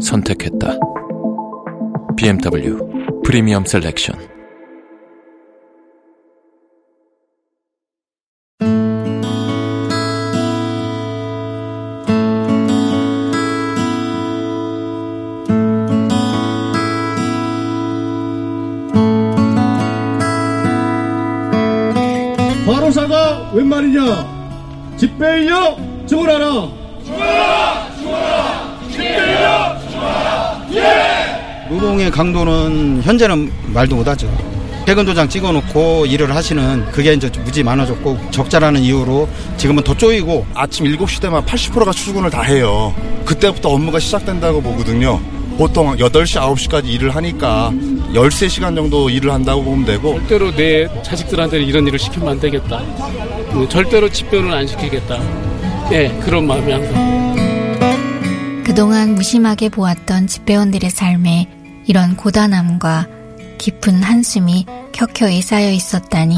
선택했다. BMW 프리미엄 셀렉션. 노동의 강도는 현재는 말도 못하죠. 퇴근 도장 찍어놓고 일을 하시는 그게 이제 무지 많아졌고 적자라는 이유로 지금은 더 쪼이고 아침 7시 되면 80%가 출근을 다 해요. 그때부터 업무가 시작된다고 보거든요. 보통 8시, 9시까지 일을 하니까 13시간 정도 일을 한다고 보면 되고 절대로 내 자식들한테는 이런 일을 시키면 안 되겠다. 음, 절대로 집배는 안 시키겠다. 네, 그런 마음이 항상. 그동안 무심하게 보았던 집배원들의 삶에 이런 고단함과 깊은 한숨이 켜켜이 쌓여 있었다니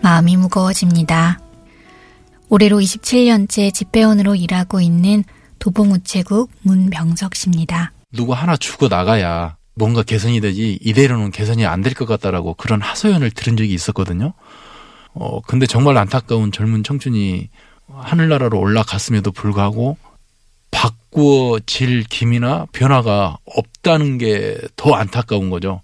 마음이 무거워집니다. 올해로 27년째 집배원으로 일하고 있는 도봉우체국 문병석 씨입니다. 누구 하나 죽어 나가야 뭔가 개선이 되지 이대로는 개선이 안 될 것 같다라고 그런 하소연을 들은 적이 있었거든요. 어 근데 정말 안타까운 젊은 청춘이 하늘나라로 올라갔음에도 불구하고 바꾸어질 기미나 변화가 없다는 게 더 안타까운 거죠.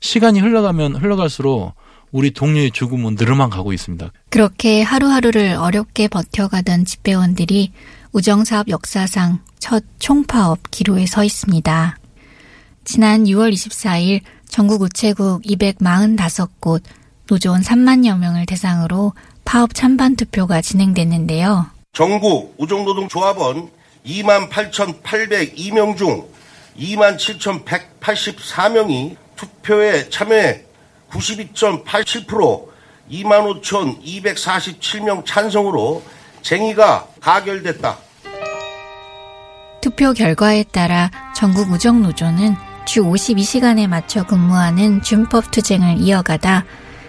시간이 흘러가면 흘러갈수록 우리 동료의 죽음은 늘어만 가고 있습니다. 그렇게 하루하루를 어렵게 버텨가던 집배원들이 우정사업 역사상 첫 총파업 기로에 서 있습니다. 지난 6월 24일 전국 우체국 245곳 노조원 3만여 명을 대상으로 파업 찬반 투표가 진행됐는데요. 전국 우정노동조합원 28,802명 중 27,184명이 투표에 참여해 92.87% 25,247명 찬성으로 쟁의가 가결됐다. 투표 결과에 따라 전국 우정노조는 주 52시간에 맞춰 근무하는 준법 투쟁을 이어가다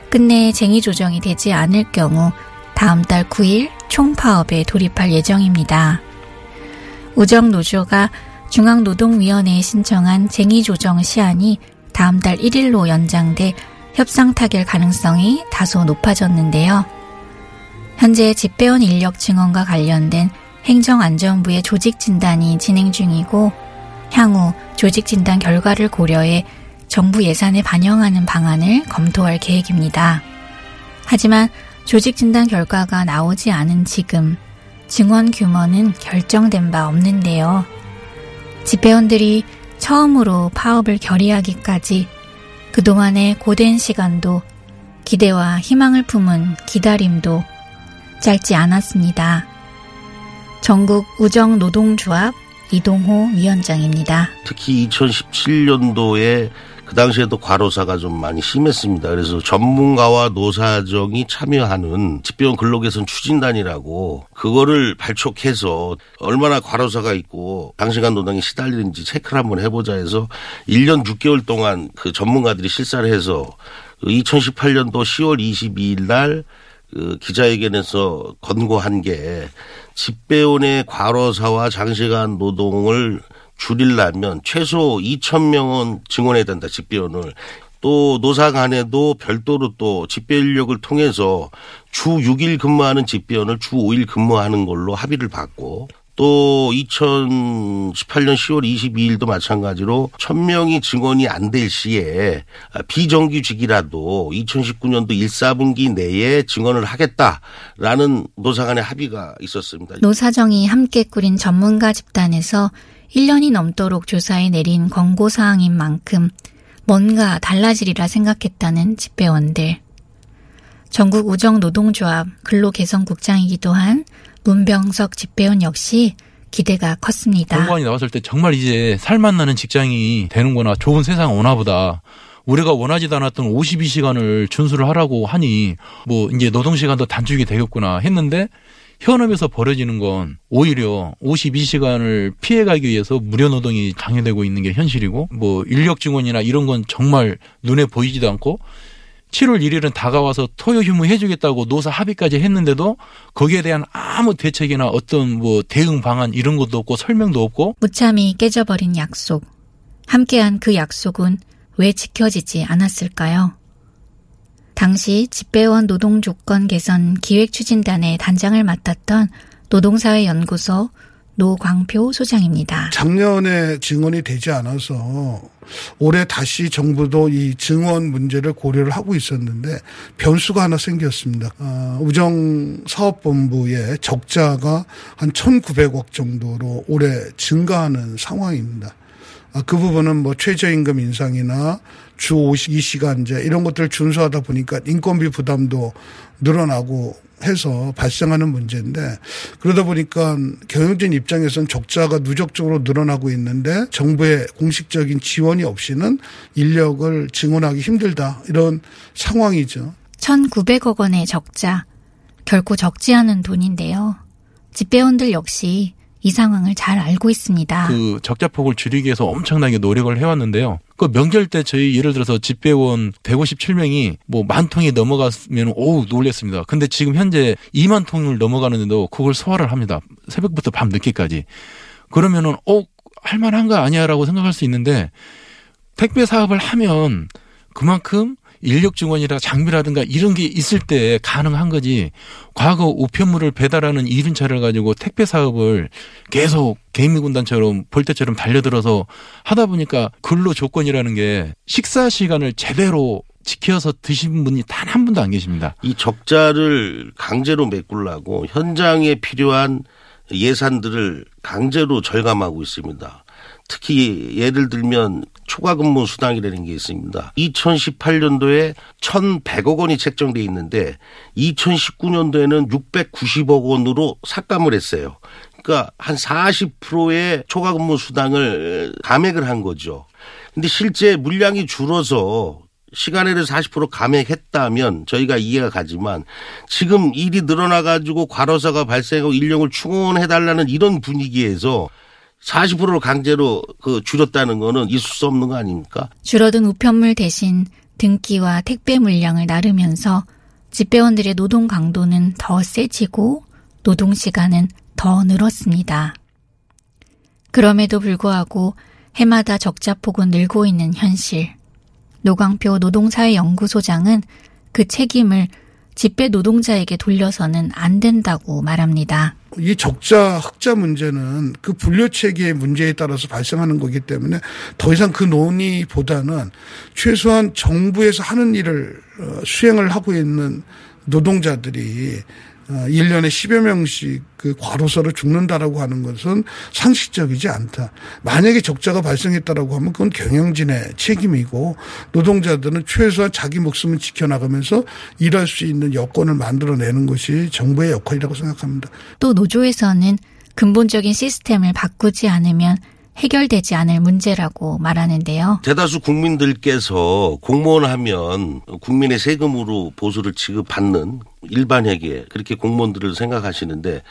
끝내 쟁의 조정이 되지 않을 경우 다음 달 9일 총파업에 돌입할 예정입니다. 우정노조가 중앙노동위원회에 신청한 쟁의 조정 시한이 다음 달 1일로 연장돼 협상 타결 가능성이 다소 높아졌는데요. 현재 집배원 인력 증원과 관련된 행정안전부의 조직 진단이 진행 중이고 향후 조직 진단 결과를 고려해 정부 예산에 반영하는 방안을 검토할 계획입니다. 하지만 조직 진단 결과가 나오지 않은 지금 증원 규모는 결정된 바 없는데요. 집배원들이 처음으로 파업을 결의하기까지 그동안의 고된 시간도 기대와 희망을 품은 기다림도 짧지 않았습니다. 전국 우정노동조합 이동호 위원장입니다. 특히 2017년도에 그 당시에도 과로사가 좀 많이 심했습니다. 그래서 전문가와 노사정이 참여하는 집배원 근로개선 추진단이라고 그거를 발족해서 얼마나 과로사가 있고 장시간 노동이 시달리는지 체크를 한번 해보자 해서 1년 6개월 동안 그 전문가들이 실사를 해서 2018년도 10월 22일 날 그 기자회견에서 권고한 게 집배원의 과로사와 장시간 노동을 줄이려면 최소 2천 명은 증원해야 된다 집배원을 또 노사 간에도 별도로 또 집배 인력을 통해서 주 6일 근무하는 집배원을 주 5일 근무하는 걸로 합의를 받고 또 2018년 10월 22일도 마찬가지로 1000명이 증원이 안 될 시에 비정규직이라도 2019년도 1, 4분기 내에 증원을 하겠다라는 노사 간의 합의가 있었습니다. 노사정이 함께 꾸린 전문가 집단에서 1년이 넘도록 조사에 내린 권고사항인 만큼 뭔가 달라지리라 생각했다는 집배원들. 전국 우정노동조합 근로개선국장이기도 한 문병석 집배원 역시 기대가 컸습니다. 공무원이 나왔을 때 정말 이제 살맛 나는 직장이 되는구나 좋은 세상 오나 보다. 우리가 원하지도 않았던 52시간을 준수를 하라고 하니 뭐 이제 노동 시간도 단축이 되겠구나 했는데 현업에서 벌어지는 건 오히려 52시간을 피해가기 위해서 무료 노동이 강요되고 있는 게 현실이고 뭐 인력 증원이나 이런 건 정말 눈에 보이지도 않고 7월 1일은 다가와서 토요 휴무 해주겠다고 노사 합의까지 했는데도 거기에 대한 아무 대책이나 어떤 뭐 대응 방안 이런 것도 없고 설명도 없고 무참히 깨져버린 약속. 함께한 그 약속은 왜 지켜지지 않았을까요? 당시 집배원 노동조건 개선 기획추진단의 단장을 맡았던 노동사회연구소 노광표 소장입니다. 작년에 증언이 되지 않아서 올해 다시 정부도 이 증언 문제를 고려를 하고 있었는데 변수가 하나 생겼습니다. 어, 우정사업본부의 적자가 한 1,900억 정도로 올해 증가하는 상황입니다. 아, 그 부분은 뭐 최저임금 인상이나 주 52시간제 이런 것들을 준수하다 보니까 인건비 부담도 늘어나고 해서 발생하는 문제인데 그러다 보니까 경영진 입장에서는 적자가 누적적으로 늘어나고 있는데 정부의 공식적인 지원이 없이는 인력을 증원하기 힘들다 이런 상황이죠. 1,900억 원의 적자. 결코 적지 않은 돈인데요. 집배원들 역시 이 상황을 잘 알고 있습니다. 그 적자폭을 줄이기 위해서 엄청나게 노력을 해왔는데요. 그 명절 때 저희 예를 들어서 집배원 157명이 뭐 만 통이 넘어갔으면 오우 놀랬습니다. 근데 지금 현재 2만 통을 넘어가는데도 그걸 소화를 합니다. 새벽부터 밤 늦게까지. 그러면은 어 할만한가 아니야라고 생각할 수 있는데 택배 사업을 하면 그만큼 인력 증원이라 장비라든가 이런 게 있을 때 가능한 거지. 과거 우편물을 배달하는 이륜 차를 가지고 택배 사업을 계속 개미군단처럼 볼때처럼 달려들어서 하다 보니까 근로 조건이라는 게 식사 시간을 제대로 지켜서 드신 분이 단 한 분도 안 계십니다. 이 적자를 강제로 메꾸려고 현장에 필요한 예산들을 강제로 절감하고 있습니다. 특히 예를 들면 초과 근무 수당이라는 게 있습니다. 2018년도에 1,100억 원이 책정돼 있는데 2019년도에는 690억 원으로 삭감을 했어요. 그러니까 한 40%의 초과 근무 수당을 감액을 한 거죠. 근데 실제 물량이 줄어서 시간에를 40% 감액했다면 저희가 이해가 가지만 지금 일이 늘어나가지고 과로사가 발생하고 인력을 충원해달라는 이런 분위기에서 40%를 강제로 그 줄였다는 거는 있을 수 없는 거 아닙니까? 줄어든 우편물 대신 등기와 택배 물량을 나르면서 집배원들의 노동 강도는 더 세지고 노동 시간은 더 늘었습니다. 그럼에도 불구하고 해마다 적자 폭은 늘고 있는 현실. 노광표 노동사회연구소장은 그 책임을 집배 노동자에게 돌려서는 안 된다고 말합니다. 이 적자 흑자 문제는 그 분류 체계의 문제에 따라서 발생하는 거기 때문에 더 이상 그 논의보다는 최소한 정부에서 하는 일을 어, 수행을 하고 있는 노동자들이 1년에 어, 10여 명씩 그 과로사로 죽는다라고 하는 것은 상식적이지 않다. 만약에 적자가 발생했다라고 하면 그건 경영진의 책임이고 노동자들은 최소한 자기 목숨을 지켜나가면서 일할 수 있는 여건을 만들어내는 것이 정부의 역할이라고 생각합니다. 또 노조에서는 근본적인 시스템을 바꾸지 않으면 해결되지 않을 문제라고 말하는데요. 대다수 국민들께서 공무원 하면 국민의 세금으로 보수를 지급받는 일반 회계 그렇게 공무원들을 생각하시는데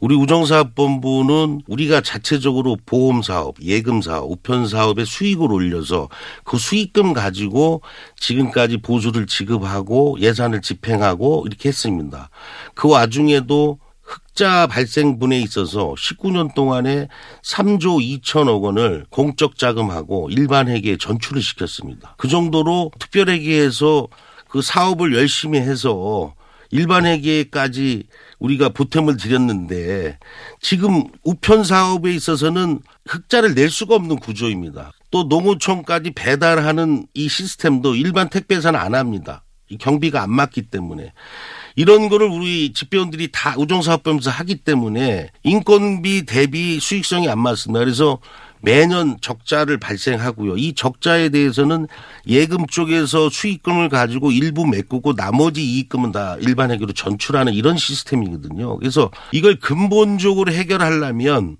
우리 우정사업본부는 우리가 자체적으로 보험사업, 예금사업, 우편사업의 수익을 올려서 그 수익금 가지고 지금까지 보수를 지급하고 예산을 집행하고 이렇게 했습니다. 그 와중에도 흑자 발생분에 있어서 19년 동안에 3조 2천억 원을 공적 자금하고 일반 회계에 전출을 시켰습니다. 그 정도로 특별회계에서 그 사업을 열심히 해서 일반 회계까지 우리가 보탬을 드렸는데 지금 우편 사업에 있어서는 흑자를 낼 수가 없는 구조입니다. 또 농어촌까지 배달하는 이 시스템도 일반 택배사는 안 합니다. 경비가 안 맞기 때문에 이런 거를 우리 집배원들이 다 우정사업하면서 하기 때문에 인건비 대비 수익성이 안 맞습니다. 그래서 매년 적자를 발생하고요. 이 적자에 대해서는 예금 쪽에서 수익금을 가지고 일부 메꾸고 나머지 이익금은 다 일반회계로 전출하는 이런 시스템이거든요. 그래서 이걸 근본적으로 해결하려면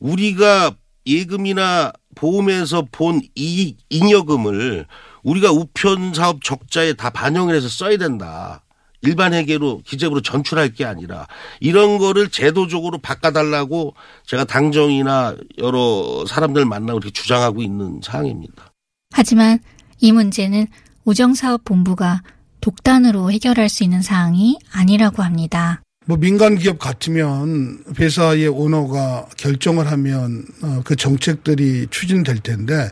우리가 예금이나 보험에서 본이 잉여금을 우리가 우편 사업 적자에 다 반영을 해서 써야 된다. 일반 회계로 기재부로 전출할 게 아니라 이런 거를 제도적으로 바꿔달라고 제가 당정이나 여러 사람들 만나고 이렇게 주장하고 있는 사항입니다. 하지만 이 문제는 우정사업본부가 독단으로 해결할 수 있는 사항이 아니라고 합니다. 뭐 민간 기업 같으면 회사의 오너가 결정을 하면 어, 그 정책들이 추진될 텐데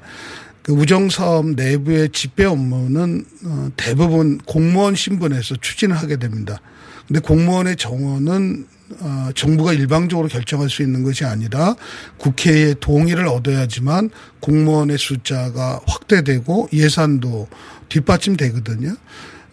그 우정사업 내부의 집배 업무는 어, 대부분 공무원 신분에서 추진을 하게 됩니다. 근데 공무원의 정원은 어, 정부가 일방적으로 결정할 수 있는 것이 아니라 국회의 동의를 얻어야지만 공무원의 숫자가 확대되고 예산도 뒷받침되거든요.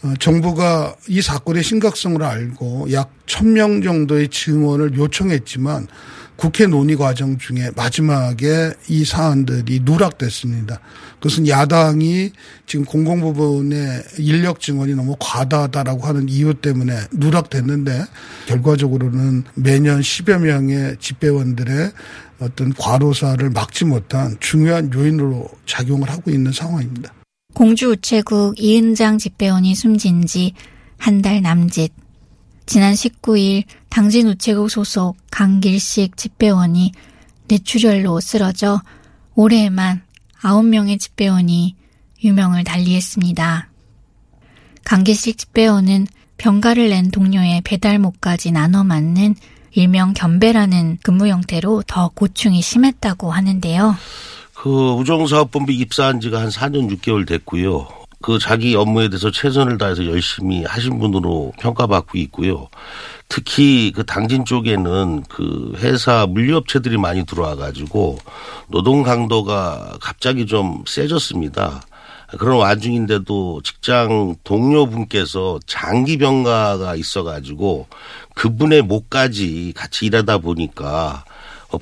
어, 정부가 이 사건의 심각성을 알고 약 1000명 정도의 증언을 요청했지만 국회 논의 과정 중에 마지막에 이 사안들이 누락됐습니다. 그것은 야당이 지금 공공부문의 인력 증언이 너무 과다하다라고 하는 이유 때문에 누락됐는데 결과적으로는 매년 10여 명의 집배원들의 어떤 과로사를 막지 못한 중요한 요인으로 작용을 하고 있는 상황입니다. 공주 우체국 이은장 집배원이 숨진 지 한 달 남짓. 지난 19일 당진 우체국 소속 강길식 집배원이 뇌출혈로 쓰러져 올해에만 9명의 집배원이 유명을 달리했습니다. 강길식 집배원은 병가를 낸 동료의 배달목까지 나눠 맞는 일명 겸배라는 근무 형태로 더 고충이 심했다고 하는데요. 그 우정사업본부 입사한 지가 한 4년 6개월 됐고요. 그 자기 업무에 대해서 최선을 다해서 열심히 하신 분으로 평가받고 있고요. 특히 그 당진 쪽에는 그 회사 물류업체들이 많이 들어와 가지고 노동 강도가 갑자기 좀 세졌습니다. 그런 와중인데도 직장 동료분께서 장기 병가가 있어 가지고 그분의 목까지 같이 일하다 보니까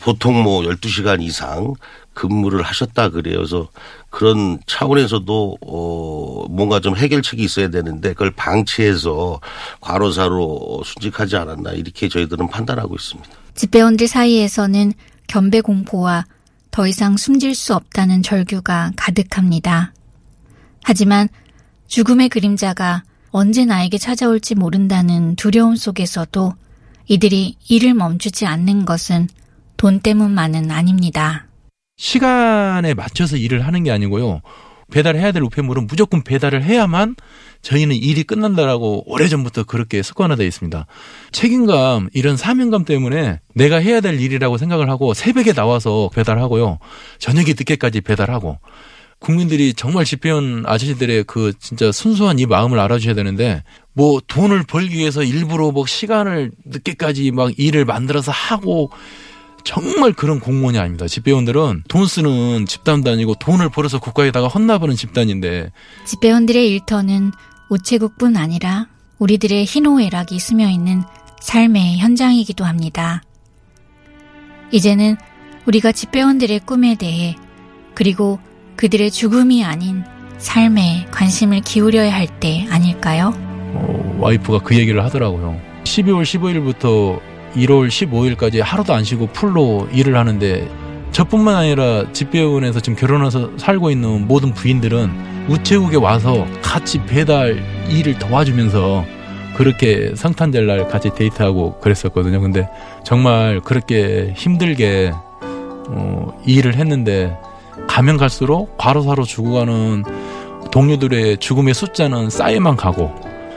보통 뭐 12시간 이상 근무를 하셨다 그래요. 그래서 그런 차원에서도 어 뭔가 좀 해결책이 있어야 되는데 그걸 방치해서 과로사로 순직하지 않았나 이렇게 저희들은 판단하고 있습니다. 집배원들 사이에서는 겸배 공포와 더 이상 숨질 수 없다는 절규가 가득합니다. 하지만 죽음의 그림자가 언제 나에게 찾아올지 모른다는 두려움 속에서도 이들이 일을 멈추지 않는 것은 돈 때문만은 아닙니다. 시간에 맞춰서 일을 하는 게 아니고요. 배달해야 될 우편물은 무조건 배달을 해야만 저희는 일이 끝난다라고 오래전부터 그렇게 습관화되어 있습니다. 책임감, 이런 사명감 때문에 내가 해야 될 일이라고 생각을 하고 새벽에 나와서 배달하고요. 저녁에 늦게까지 배달하고 국민들이 정말 집배원 아저씨들의 그 진짜 순수한 이 마음을 알아주셔야 되는데 뭐 돈을 벌기 위해서 일부러 뭐 시간을 늦게까지 막 일을 만들어서 하고 정말 그런 공무원이 아닙니다. 집배원들은 돈 쓰는 집단도 아니고 돈을 벌어서 국가에다가 헌납하는 집단인데 집배원들의 일터는 우체국뿐 아니라 우리들의 희노애락이 스며 있는 삶의 현장이기도 합니다. 이제는 우리가 집배원들의 꿈에 대해 그리고 그들의 죽음이 아닌 삶에 관심을 기울여야 할 때 아닐까요? 어, 와이프가 그 얘기를 하더라고요. 12월 15일부터 1월 15일까지 하루도 안 쉬고 풀로 일을 하는데 저뿐만 아니라 집배원에서 지금 결혼해서 살고 있는 모든 부인들은 우체국에 와서 같이 배달 일을 도와주면서 그렇게 성탄절 날 같이 데이트하고 그랬었거든요. 근데 정말 그렇게 힘들게 어, 일을 했는데 가면 갈수록 과로사로 죽어가는 동료들의 죽음의 숫자는 쌓여만 가고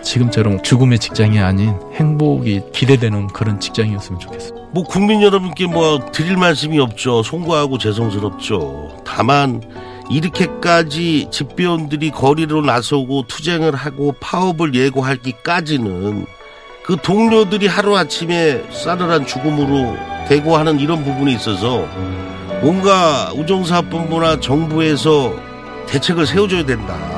지금처럼 죽음의 직장이 아닌 행복이 기대되는 그런 직장이었으면 좋겠습니다. 뭐 국민 여러분께 뭐 드릴 말씀이 없죠. 송구하고 죄송스럽죠. 다만 이렇게까지 집배원들이 거리로 나서고 투쟁을 하고 파업을 예고하기까지는 그 동료들이 하루아침에 싸늘한 죽음으로 대고하는 이런 부분이 있어서 뭔가 우정사업본부나 정부에서 대책을 세워줘야 된다.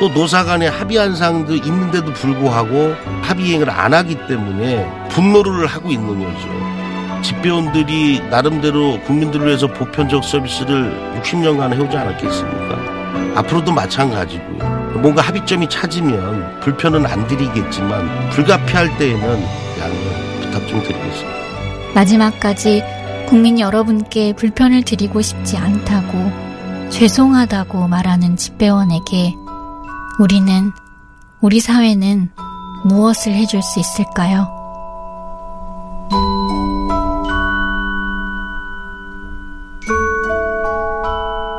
또 노사 간에 합의한 사항도 있는데도 불구하고 합의행을 안 하기 때문에 분노를 하고 있는 거죠. 집배원들이 나름대로 국민들을 위해서 보편적 서비스를 60년간 해오지 않았겠습니까? 앞으로도 마찬가지고요. 뭔가 합의점이 찾으면 불편은 안 드리겠지만 불가피할 때에는 양해 부탁 좀 드리겠습니다. 마지막까지 국민 여러분께 불편을 드리고 싶지 않다고 죄송하다고 말하는 집배원에게 우리는 우리 사회는 무엇을 해줄 수 있을까요?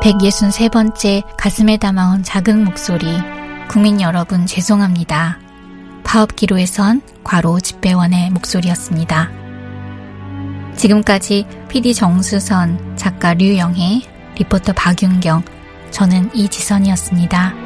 (163) 번째 가슴에 담아온 작은 목소리 국민 여러분 죄송합니다. 파업기로에선 과로 집배원의 목소리였습니다. 지금까지 PD 정수선, 작가 류영혜, 리포터 박윤경, 저는 이지선이었습니다.